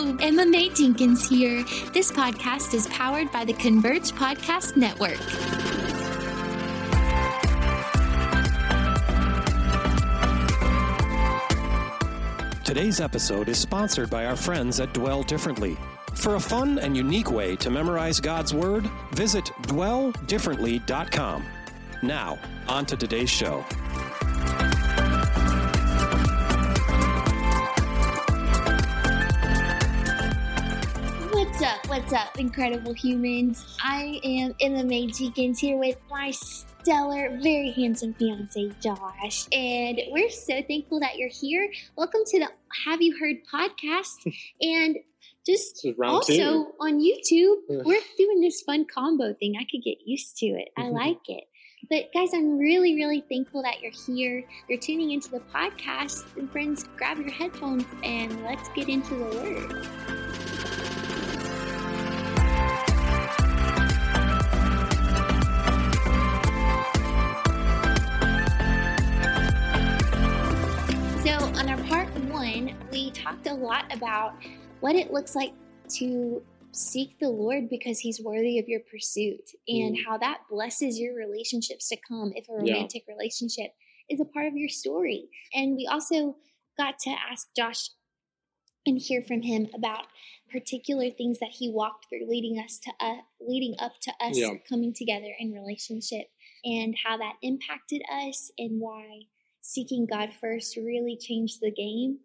Emma Mae Jenkins here. This podcast is powered by the Converge Podcast Network. Today's episode is sponsored by our friends at Dwell Differently. For a fun and unique way to memorize God's Word, visit dwelldifferently.com. Now, on to today's show. What's up? Incredible humans? I am Emma Mae Jenkins here with my stellar, very handsome fiance, Josh. And we're so thankful that you're here. Welcome to the Have You Heard podcast. And just This is round also two. on YouTube, we're doing this fun combo thing. I could get used to it. I like it. But guys, I'm really, really thankful that you're here. You're tuning into the podcast. And friends, grab your headphones and let's get into the word. Talked a lot about what it looks like to seek the Lord because He's worthy of your pursuit and Mm. how that blesses your relationships to come if a Yeah. romantic relationship is a part of your story. And we also got to ask Josh and hear from him about particular things that he walked through leading us to uh, leading up to us Yeah. coming together in relationship and how that impacted us and why seeking God first really changed the game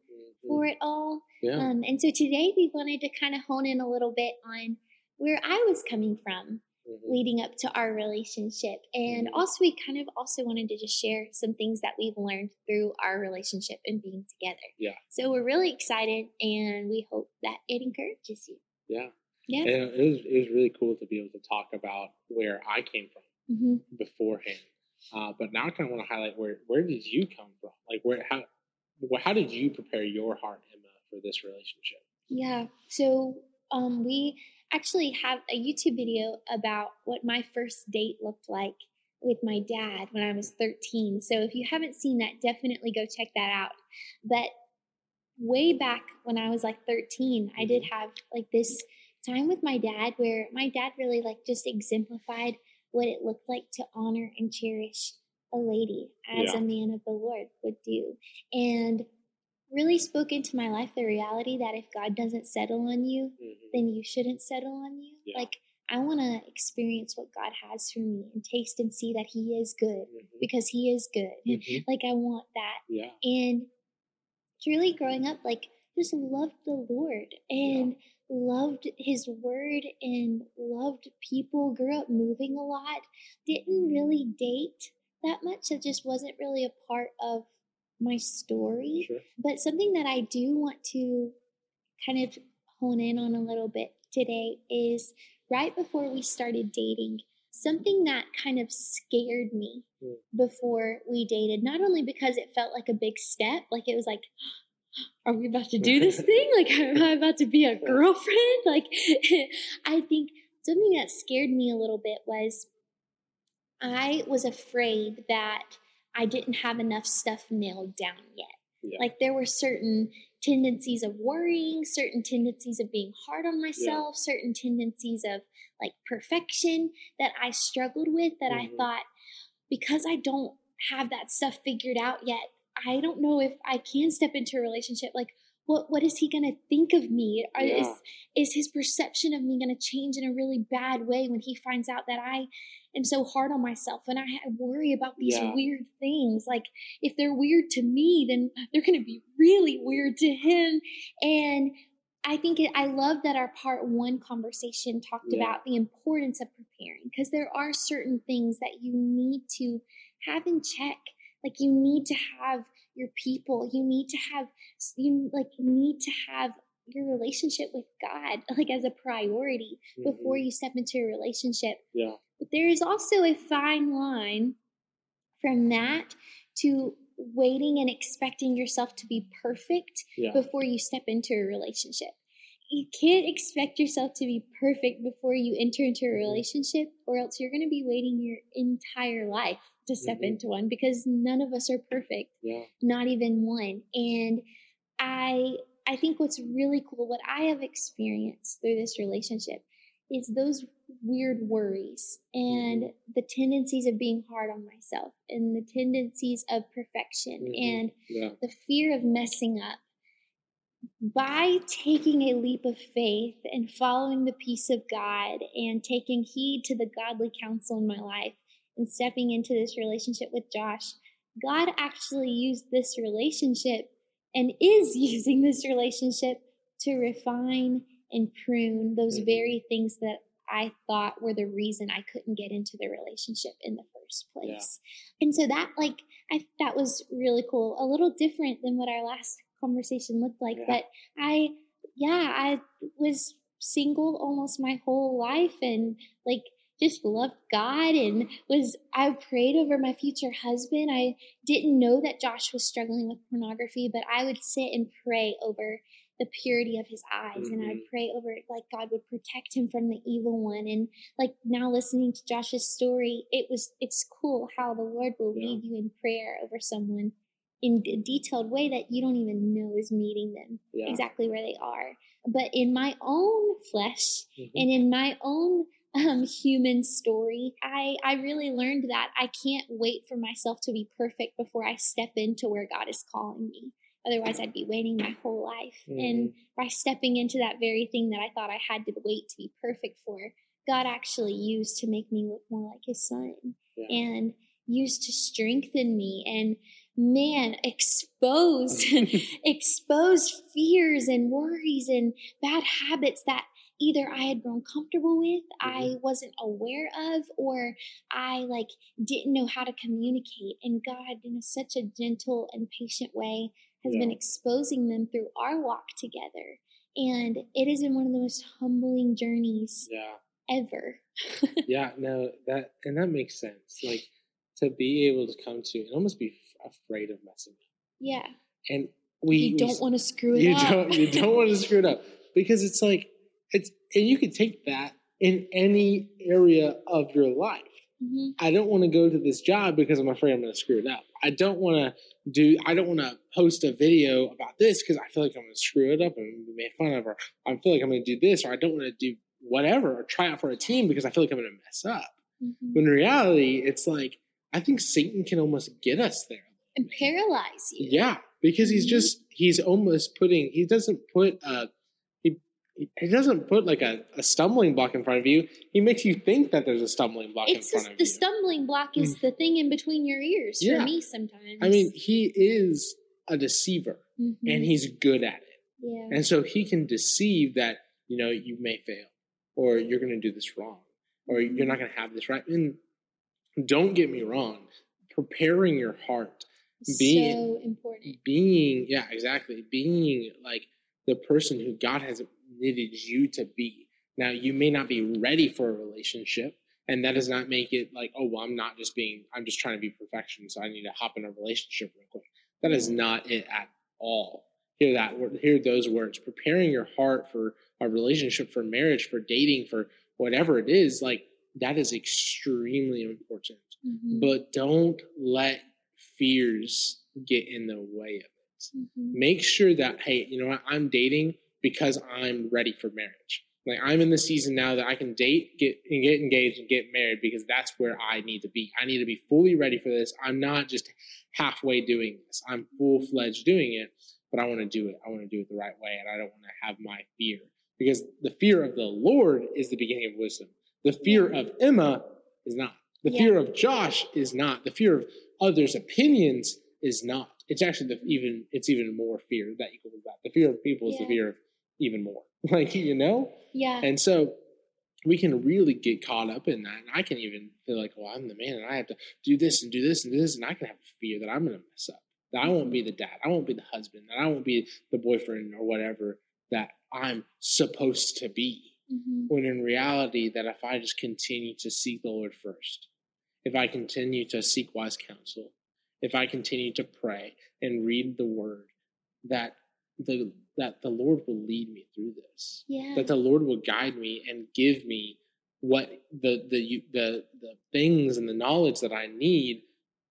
for it all. Yeah. Um, and so today we wanted to kind of hone in a little bit on where I was coming from Mhm. leading up to our relationship. And Mhm. also we kind of also wanted to just share some things that we've learned through our relationship and being together. Yeah. So we're really excited and we hope that it encourages you. Yeah. Yeah. And it was it was really cool to be able to talk about where I came from hmm beforehand. Uh, but now I kind of want to highlight where where did you come from? Like where how how did you prepare your heart, Emma, for this relationship? Yeah. So um, we actually have a YouTube video about what my first date looked like with my dad when I was 13. So if you haven't seen that, definitely go check that out. But way back when I was like 13, I did have like this time with my dad where my dad really like just exemplified what it looked like to honor and cherish a lady as Yeah. a man of the Lord would do. And really spoke into my life the reality that if God doesn't settle on you, Mhm. then you shouldn't settle on you. Yeah. Like I want to experience what God has for me and taste and see that He is good Mhm. because He is good. Mhm. Like I want that. Yeah. And truly growing up, like just loved the Lord and loved His Word and loved people. Grew up moving a lot. Didn't really date that much. It just wasn't really a part of my story. Sure. But something that I do want to kind of hone in on a little bit today is right before we started dating, something that kind of scared me Mm. before we dated. Not only because it felt like a big step, like it was like, are we about to do this thing? Like, am I about to be a girlfriend? Like, I think something that scared me a little bit was I was afraid that I didn't have enough stuff nailed down yet. Yeah. Like there were certain tendencies of worrying, certain tendencies of being hard on myself, certain tendencies of like perfection that I struggled with that I Mhm. thought because I don't have that stuff figured out yet, I don't know if I can step into a relationship like what what is he going to think of me? Are, Yeah. Is is his perception of me going to change in a really bad way when he finds out that I am so hard on myself and I worry about these Yeah. weird things. Like if they're weird to me, then they're going to be really weird to him. And I think it, I love that our part one conversation talked Yeah. about the importance of preparing because there are certain things that you need to have in check. Like you need to have your people. You need to have you like need to have your relationship with God like as a priority before Mhm. you step into a relationship. Yeah. But there is also a fine line from that to waiting and expecting yourself to be perfect Yeah. before you step into a relationship. You can't expect yourself to be perfect before you enter into a Mhm. relationship, or else you're going to be waiting your entire life to step Mhm. into one because none of us are perfect Yeah. not even one. And I I think what's really cool, what I have experienced through this relationship, is those weird worries and Mm-hmm. the tendencies of being hard on myself and the tendencies of perfection Mhm. and Yeah. the fear of messing up. By taking a leap of faith and following the peace of God and taking heed to the godly counsel in my life and stepping into this relationship with Josh, God actually used this relationship and is using this relationship to refine and prune those Mhm. very things that I thought were the reason I couldn't get into the relationship in the first place. And so that like I that was really cool. A little different than what our last conversation looked like, Yeah. but I yeah, I was single almost my whole life and like just loved God and was I prayed over my future husband. I didn't know that Josh was struggling with pornography, but I would sit and pray over the purity of his eyes and I'd Mhm. pray over it like God would protect him from the evil one and like now listening to Josh's story it was it's cool how the Lord will Yeah. lead you in prayer over someone in a detailed way that you don't even know is meeting them Yeah. exactly where they are but in my own flesh Mhm. and in my own um, human story I, I really learned that i can't wait for myself to be perfect before i step into where god is calling me otherwise i'd be waiting my whole life and mm-hmm. by stepping into that very thing that i thought i had to wait to be perfect for god actually used to make me look more like his son Yeah. and used to strengthen me and man exposed exposed fears and worries and bad habits that either I had grown comfortable with, I mm-hmm. wasn't aware of, or I like didn't know how to communicate. And God, in such a gentle and patient way, has been exposing them through our walk together. And it has been one of the most humbling journeys yeah. ever. yeah, no, that and that makes sense. Like to be able to come to and almost be afraid of messing up. Yeah. And we you don't want to screw it you up. don't you don't want to screw it up because it's like it's and you can take that in any area of your life. Mhm. I don't want to go to this job because I'm afraid I'm going to screw it up. I don't want to do. I don't want to post a video about this because I feel like I'm going to screw it up and be made fun of, or I feel like I'm going to do this, or I don't want to do whatever, or try out for a team because I feel like I'm going to mess up. Mhm. When in reality, it's like I think Satan can almost get us there. And paralyze you. Yeah, because he's Mhm. just he's almost putting he doesn't put a he doesn't put like a, a stumbling block in front of you. He makes you think that there's a stumbling block It's in just, front of the you. stumbling block is the thing in between your ears Yeah. for me sometimes. I mean, he is a deceiver Mhm. and he's good at it. yeah. And so he can deceive that, you know, you may fail or you're going to do this wrong or you're not going to have this right. And don't get me wrong, preparing your heart, being- so important. being, yeah, exactly, being like the person who God has knitted you to be. Now, you may not be ready for a relationship. And that does not make it like, oh, well, I'm not just being, I'm just trying to be perfection, so I need to hop in a relationship real quick. That is not it at all. Hear that, hear those words. Preparing your heart for a relationship, for marriage, for dating, for whatever it is, like that is extremely important. Mhm. But don't let fears get in the way of it Mhm. make sure that hey you know what i'm dating because i'm ready for marriage. Like i'm in the season now that i can date get and get engaged and get married because that's where i need to be. I need to be fully ready for this. I'm not just halfway doing this. I'm full-fledged doing it but i want to do it. I want to do it the right way and i don't want to have my fear. Because the fear of the lord is the beginning of wisdom. The fear of emma is not. The Yeah. fear of josh is not. The fear of others opinions is not. It's actually the even it's even more fear. That equals that. The fear of people is the fear of even more like you know Yeah. and so we can really get caught up in that and i can even feel like well i'm the man and i have to do this and do this and do this and i can have a fear that i'm going to mess up that i won't be the dad i won't be the husband that i won't be the boyfriend or whatever that i'm supposed to be Mhm. when in reality that if i just continue to seek the lord first if i continue to seek wise counsel if i continue to pray and read the word that the that the lord will lead me through this Yeah. that the lord will guide me and give me what the the the the things and the knowledge that i need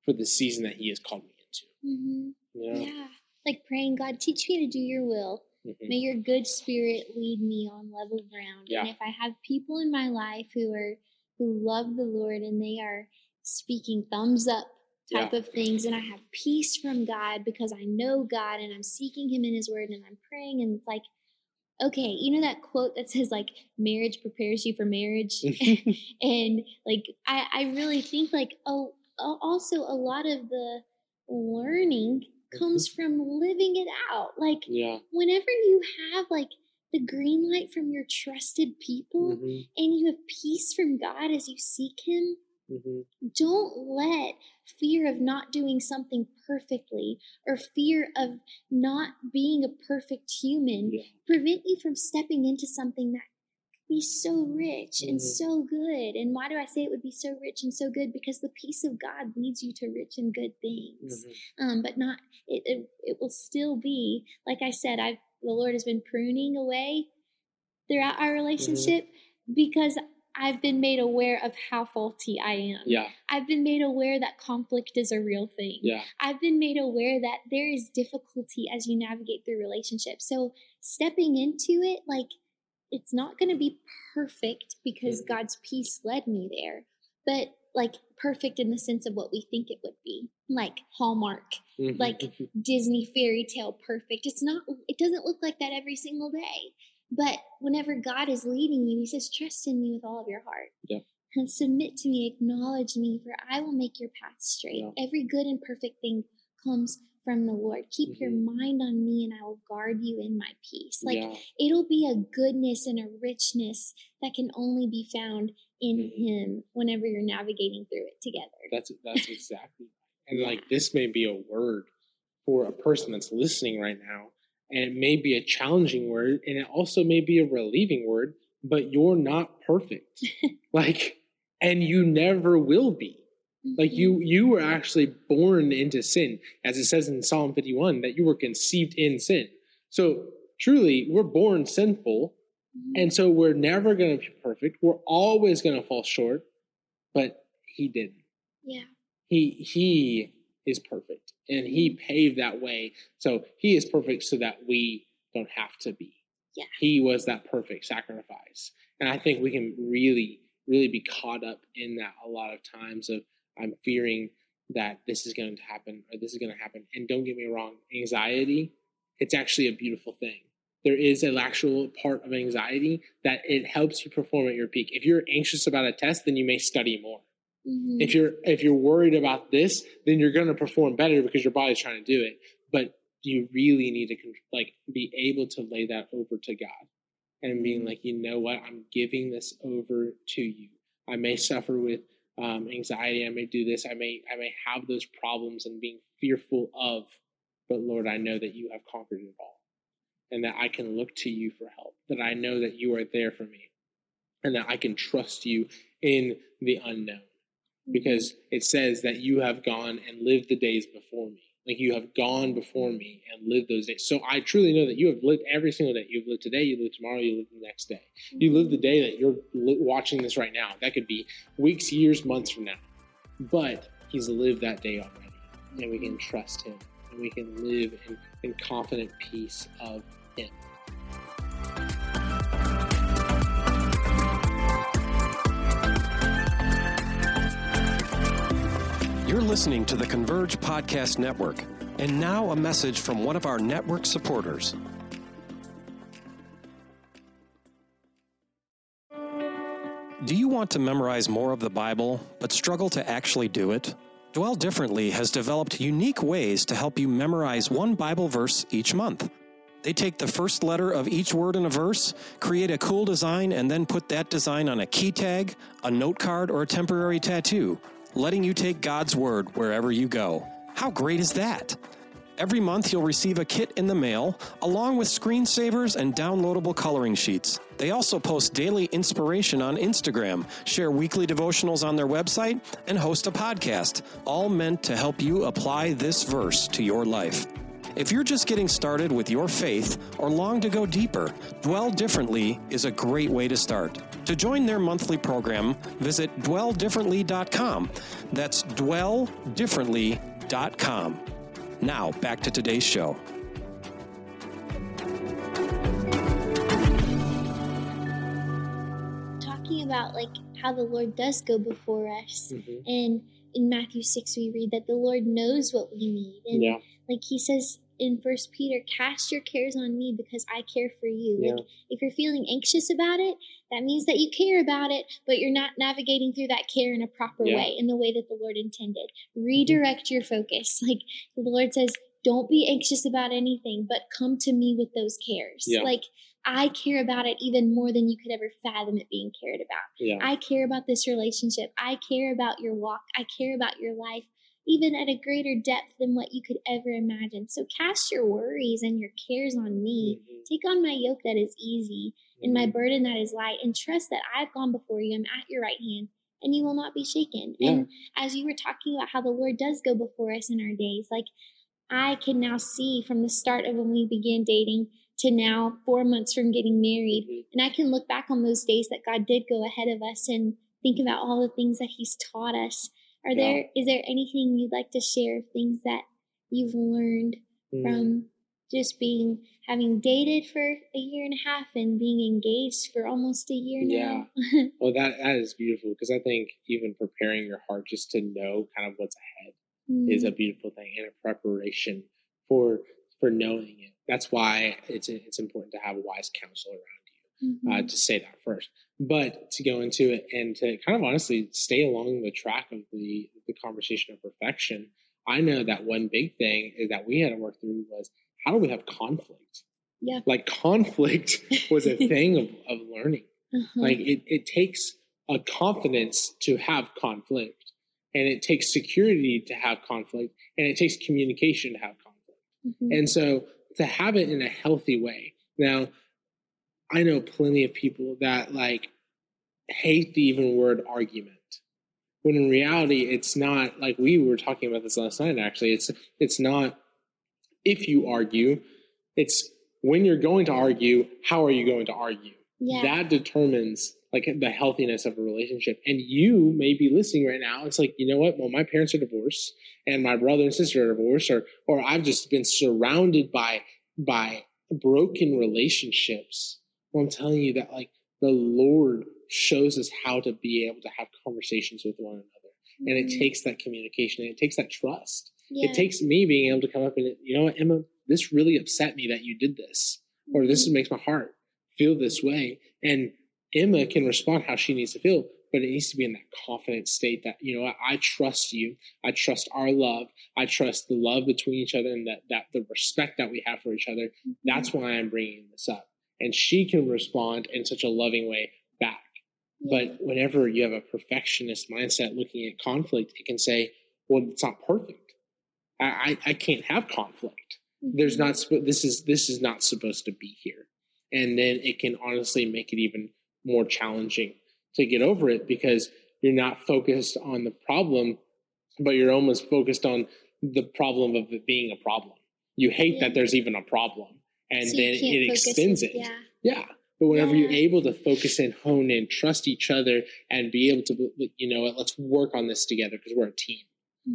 for the season that he has called me into hmm you know Yeah. Like praying, God, teach me to do your will. Mhm. May your good spirit lead me on level ground. Yeah. And if I have people in my life who are who love the Lord and they are speaking thumbs up type of things and I have peace from God because I know God and I'm seeking him in his word and I'm praying and it's like okay, you know that quote that says like marriage prepares you for marriage and like I I really think like oh also a lot of the learning comes from living it out. Like yeah. whenever you have like the green light from your trusted people Mhm. and you have peace from God as you seek Him, Mhm. don't let fear of not doing something perfectly or fear of not being a perfect human Yeah. prevent you from stepping into something that could be so rich and Mhm. so good. And why do I say it would be so rich and so good? Because the peace of God leads you to rich and good things Mhm. um, but not it, it. It will still be like I said. I the Lord has been pruning away throughout our relationship because I've been made aware of how faulty I am. Yeah. I've been made aware that conflict is a real thing. Yeah. I've been made aware that there is difficulty as you navigate through relationships. So stepping into it, like it's not going to be perfect because Mhm. God's peace led me there, but like perfect in the sense of what we think it would be, like Hallmark, Mhm. like Disney fairy tale perfect. It's not, it doesn't look like that every single day. But whenever God is leading you, He says, Trust in me with all of your heart. Yeah. And submit to me, acknowledge me, for I will make your path straight. Yeah. Every good and perfect thing comes from the Lord. Keep your Mhm. mind on me, and I will guard you in my peace. Like yeah. it'll be a goodness and a richness that can only be found in Mhm. Him whenever you're navigating through it together. That's that's exactly. right. And like this may be a word for a person that's listening right now, and it may be a challenging word, and it also may be a relieving word. But you're not perfect, like, and you never will be. Like you, you were actually born into sin, as it says in Psalm 51, that you were conceived in sin. So truly, we're born sinful, Mhm. and so we're never going to be perfect. We're always going to fall short, but He didn't yeah. he he is perfect. And he paved that way. So he is perfect so that we don't have to be. Yeah. he was that perfect sacrifice. And i think we can really really be caught up in that a lot of times of i'm fearing that this is going to happen or this is going to happen. And don't get me wrong anxiety it's actually a beautiful thing. There is an actual part of anxiety that it helps you perform at your peak. If you're anxious about a test then you may study more Mhm. if you're if you're worried about this then you're going to perform better because your body's trying to do it. But you really need to like be able to lay that over to god and being like you know what? I'm giving this over to you. I may suffer with um, anxiety. I may do this. I may i may have those problems and being fearful of but lord i know that you have conquered it all and that i can look to you for help that i know that you are there for me and that i can trust you in the unknown because it says that you have gone and lived the days before me. Like you have gone before me and lived those days. So I truly know that you have lived every single day. You've lived today, you live tomorrow, you live the next day. You live the day that you're watching this right now. That could be weeks, years, months from now. But he's lived that day already. And we can trust him. And we can live in, in confident peace of him. Listening to the Converge Podcast Network. And now a message from one of our network supporters. Do you want to memorize more of the Bible, but struggle to actually do it? Dwell Differently has developed unique ways to help you memorize one Bible verse each month. They take the first letter of each word in a verse, create a cool design, and then put that design on a key tag, a note card, or a temporary tattoo, letting you take God's word wherever you go. How great is that? Every month, you'll receive a kit in the mail, along with screensavers and downloadable coloring sheets. They also post daily inspiration on Instagram, share weekly devotionals on their website, and host a podcast, all meant to help you apply this verse to your life. If you're just getting started with your faith or long to go deeper, Dwell Differently is a great way to start. To join their monthly program, visit dwelldifferently.com. That's dwelldifferently.com. Now, back to today's show. Talking about like how the Lord does go before us mm-hmm. and in Matthew 6 we read that the Lord knows what we need and yeah. like he says in first Peter cast your cares on me because I care for you yeah. like if you're feeling anxious about it that means that you care about it, but you're not navigating through that care in a proper Yeah. way, in the way that the Lord intended. Mm-hmm. Redirect your focus. Like the Lord says, don't be anxious about anything, but come to me with those cares. Yeah. Like I care about it even more than you could ever fathom it being cared about. Yeah. I care about this relationship. I care about your walk. I care about your life, even at a greater depth than what you could ever imagine. So cast your worries and your cares on me. Mhm. Take on my yoke that is easy and my Mhm. burden that is light, and trust that I've gone before you. I'm at your right hand, and you will not be shaken. Yeah. And as you were talking about how the Lord does go before us in our days, like I can now see from the start of when we began dating to now, four months from getting married, Mhm. and I can look back on those days that God did go ahead of us and think about all the things that He's taught us. Are there is there anything you'd like to share? Things that you've learned Mhm. from just being having dated for a year and a half and being engaged for almost a year now. Yeah. well, that that is beautiful because I think even preparing your heart just to know kind of what's ahead is a beautiful thing and a preparation for for knowing it. That's why it's it's important to have a wise counsel around you. Mhm. Uh, to say that first, but to go into it and to kind of honestly stay along the track of the the conversation of perfection. I know that one big thing is that we had to work through was how do we have conflict? Yeah. Like conflict was a thing of, of learning Uh-huh. like it, it takes a confidence to have conflict and it takes security to have conflict and it takes communication to have conflict Mhm. and so to have it in a healthy way now i know plenty of people that like hate the even word argument when in reality it's not like we were talking about this last night actually it's it's not if you argue it's when you're going to argue how are you going to argue yeah. that determines like the healthiness of a relationship. And you may be listening right now. It's like, you know what? Well, my parents are divorced and my brother and sister are divorced, or or I've just been surrounded by by broken relationships. Well, I'm telling you that like the Lord shows us how to be able to have conversations with one another. And it Mhm. takes that communication and it takes that trust. yeah. It takes me being able to come up and you know what, Emma, this really upset me that you did this or this Mhm. makes my heart feel this way. And Emma can respond how she needs to feel, but it needs to be in that confident state that, you know, what, I trust you. I trust our love. I trust the love between each other and that, that the respect that we have for each other. That's Mm-hmm. why I'm bringing this up. And she can respond in such a loving way back. But whenever you have a perfectionist mindset looking at conflict, it can say, well, it's not perfect. I, I, I can't have conflict there's Mhm. not this is this is not supposed to be here and then it can honestly make it even more challenging to get over it because you're not focused on the problem but you're almost focused on the problem of it being a problem you hate that there's even a problem and So then it extends it Yeah. yeah but whenever you're able to focus and hone in trust each other and be able to you know what let's work on this together because we're a team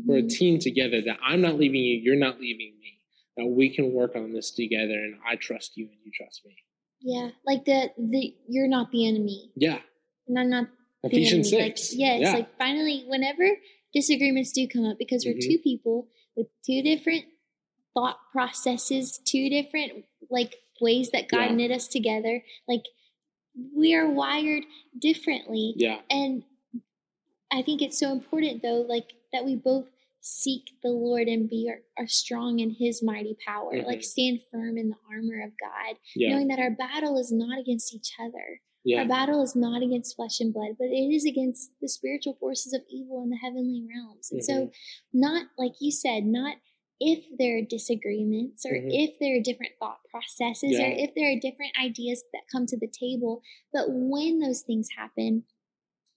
we're a Mhm. team together that I'm not leaving you, you're not leaving me. That we can work on this together and I trust you and you trust me. Yeah. Like the the you're not the enemy. Yeah. And I'm not the Ephesians enemy. 6. Like, yes, yeah. like finally, whenever disagreements do come up, because we're Mhm. two people with two different thought processes, two different like ways that God Yeah. knit us together, like we are wired differently. yeah. And I think it's so important though, like that we both seek the Lord and be are, are strong in his mighty power. Like Mhm. stand firm in the armor of God, Yeah. knowing that our battle is not against each other. Yeah. Our battle is not against flesh and blood, but it is against the spiritual forces of evil in the heavenly realms. And so, not like you said, not if there are disagreements or Mhm. if there are different thought processes or if there are different ideas that come to the table, but when those things happen,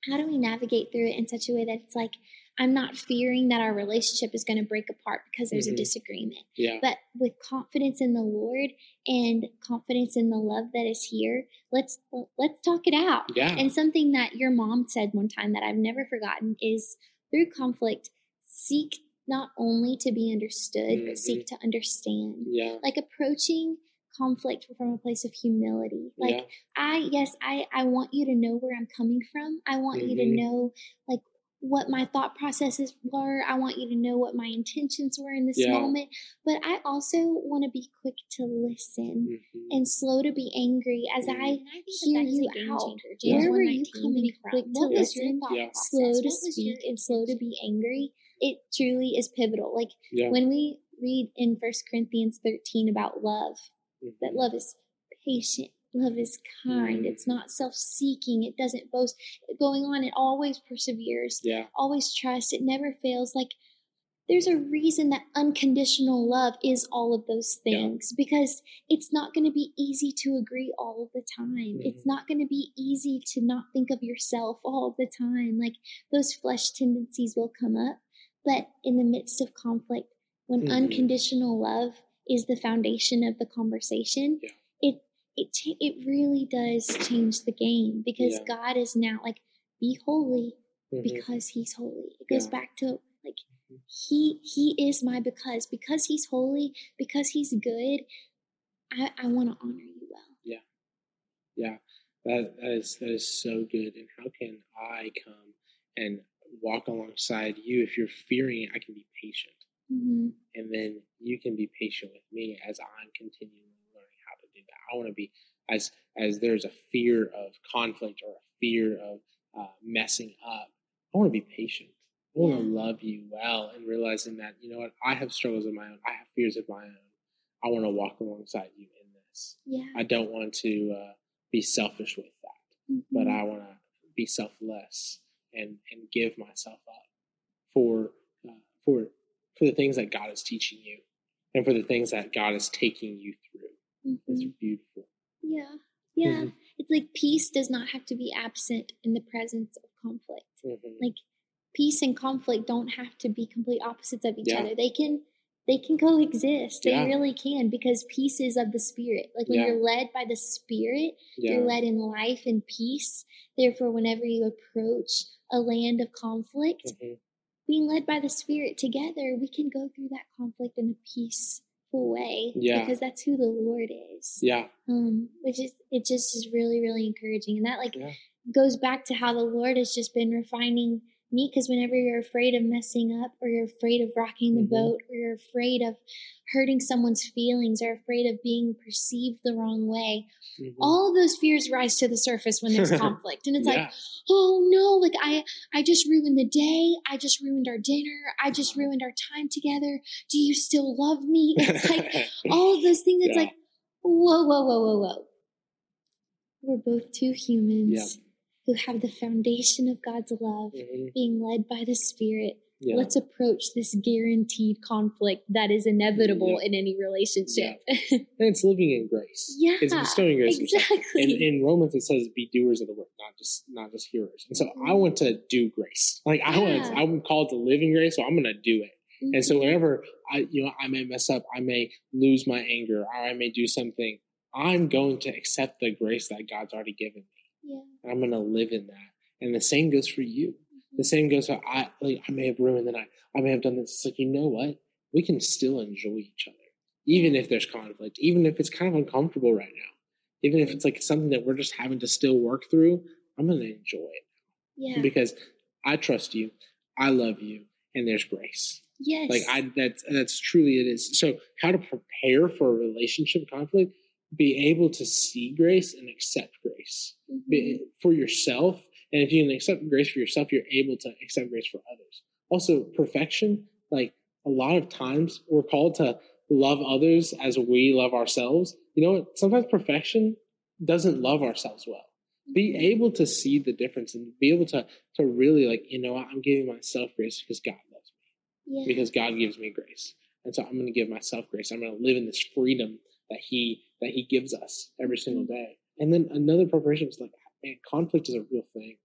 how do we navigate through it in such a way that it's like, I'm not fearing that our relationship is going to break apart because there's Mhm. a disagreement Yeah. but with confidence in the lord and confidence in the love that is here let's let's talk it out Yeah. and something that your mom said one time that i've never forgotten is through conflict seek not only to be understood but Mhm. seek to understand yeah. like approaching conflict from a place of humility. Like yeah. I yes, I I want you to know where I'm coming from. I want you to Mhm. know like what my thought processes were. I want you to know what my intentions were in this Yeah. moment. But I also want to be quick to listen Mhm. and slow to be angry as Mhm. I I think hear that is you a out. changer. Yeah. Where were you coming from? quick to What was your listen, thought Yeah. slow to speak and slow to be angry? It truly is pivotal. Like yeah. when we read in First Corinthians 13 about love, that Mhm. love is patient, love is kind, Mhm. it's not self seeking, it doesn't boast. Going on, it always perseveres, yeah. always trusts, it never fails. Like there's a reason that unconditional love is all of those Yeah. things because it's not going to be easy to agree all of the time. It's Mhm. not going to be easy to not think of yourself all the time. Like those flesh tendencies will come up. But in the midst of conflict, when Mhm. unconditional love is the foundation of the conversation, Yeah. it it cha- it really does change the game because Yeah. God is now like be holy Mhm. because he's holy. It goes Yeah. back to like Mhm. he he is my because because he's holy because he's good. I I want to honor you well. Yeah, yeah, that that is that is so good. And how can I come and walk alongside you if you're fearing it? I can be patient, hmm and then you can be patient with me as I'm continually learning how to do that. I want to be as as there's a fear of conflict or a fear of uh, messing up. I want to be patient. I want to love you well and realizing that you know what I have struggles of my own. I have fears of my own. I want to walk alongside you in this. Yeah. I don't want to uh, be selfish with that but Mhm. I want to be selfless and and give myself up for uh, for for the things that God is teaching you and for the things that God is taking you through. It's Mhm. beautiful. Yeah. Yeah. Mhm. It's like peace does not have to be absent in the presence of conflict. Mhm. Like peace and conflict don't have to be complete opposites of each Yeah. other. They can they can coexist. They Yeah. really can because peace is of the spirit. Like when Yeah. you're led by the spirit, you're led in life and peace. Therefore, whenever you approach a land of conflict, Mhm. being led by the spirit together, we can go through that conflict in a peaceful way. Yeah. Because that's who the Lord is. yeah, Um, which is it just is really, really encouraging. And that like Yeah. goes back to how the Lord has just been refining me because whenever you're afraid of messing up or you're afraid of rocking the Mhm. boat or you're afraid of hurting someone's feelings or afraid of being perceived the wrong way, Mhm. all of those fears rise to the surface when there's conflict. And it's like, oh no, like I I just ruined the day. I just ruined our dinner. I just Uh-huh. ruined our time together. Do you still love me? It's like all of those things. It's Yeah. like, whoa, whoa, whoa, whoa, whoa. We're both two humans who have the foundation of God's love, Mhm. being led by the Spirit. yeah. Let's approach this guaranteed conflict that is inevitable Yeah. in any relationship. And it's living in grace. Yeah, it's bestowing grace. exactly. In, in Romans, it says, "Be doers of the word, not just not just hearers." And so, I want to do grace. Like I want, Yeah. I'm called to live in grace, so I'm going to do it. And so Mhm. whenever I, you know, I may mess up, I may lose my anger, or I may do something, I'm going to accept the grace that God's already given me. Yeah. I'm going to live in that. And the same goes for you. Mm-hmm. The same goes for I. Like I may have ruined the night. I may have done this. It's like you know what? We can still enjoy each other, even if there's conflict, even if it's kind of uncomfortable right now, even if it's like something that we're just having to still work through. I'm going to enjoy it yeah. because I trust you, I love you, and there's grace. yes. Like I that's that's truly it is. So how to prepare for a relationship conflict, be able to see grace and accept grace Mhm. for yourself. And if you can accept grace for yourself, you're able to accept grace for others. Also, perfection, like a lot of times we're called to love others as we love ourselves. You know what? Sometimes perfection doesn't love ourselves well be able to see the difference and be able to to really like you know what, i'm giving myself grace because god loves me yeah. because god gives me grace and so i'm going to give myself grace i'm going to live in this freedom that he that he gives us every single day and then another preparation is like man conflict is a real thing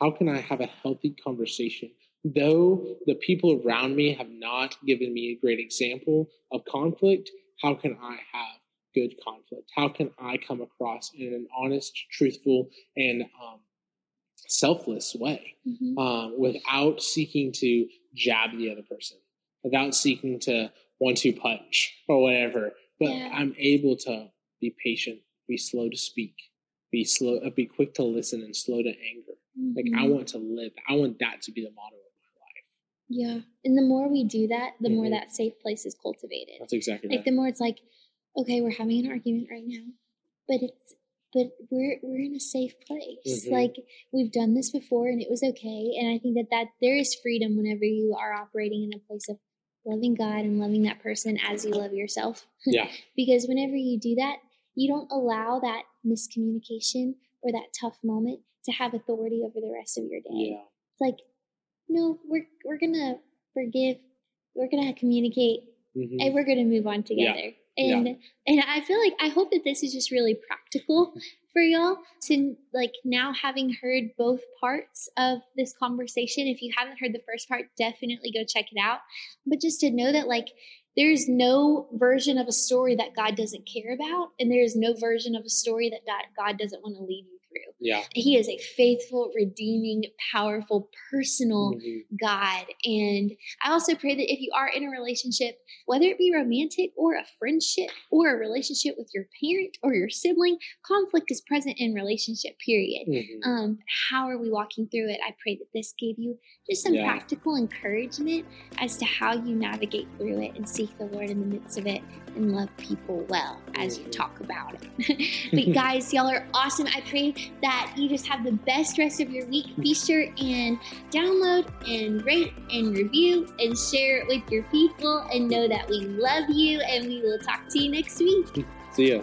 how can i have a healthy conversation though the people around me have not given me a great example of conflict how can i have good conflict? How can I come across in an honest, truthful, and um, selfless way Mhm. um, without seeking to jab the other person, without seeking to one two punch or whatever? But Yeah. I'm able to be patient, be slow to speak, be slow, uh, be quick to listen, and slow to anger. Like I Mhm. want to live. I want that to be the motto of my life. Yeah. And the more we do that, the more Mhm. that safe place is cultivated. That's exactly right. Like right. the more it's like, okay, we're having an argument right now, but it's but we're we're in a safe place. Mhm. Like we've done this before and it was okay. And I think that that there is freedom whenever you are operating in a place of loving God and loving that person as you love yourself. yeah, because whenever you do that, you don't allow that miscommunication or that tough moment to have authority over the rest of your day. yeah, It's like, no, we're we're gonna forgive, we're gonna communicate, Mhm. and we're gonna move on together. Yeah. And and I feel like I hope that this is just really practical for y'all to like now having heard both parts of this conversation. If you haven't heard the first part, definitely go check it out. But just to know that like there's no version of a story that God doesn't care about, and there's no version of a story that God doesn't want to lead you through. Yeah. He is a faithful, redeeming, powerful, personal Mhm. God. And I also pray that if you are in a relationship, whether it be romantic or a friendship or a relationship with your parent or your sibling, conflict is present in relationship, period. Mhm. Um, how are we walking through it? I pray that this gave you just some Yeah. practical encouragement as to how you navigate through it and seek the Lord in the midst of it and love people well as you Mhm. talk about it. but guys, y'all are awesome. I pray that you just have the best rest of your week. Be sure and download and rate and review and share it with your people and know that we love you and we will talk to you next week. See ya.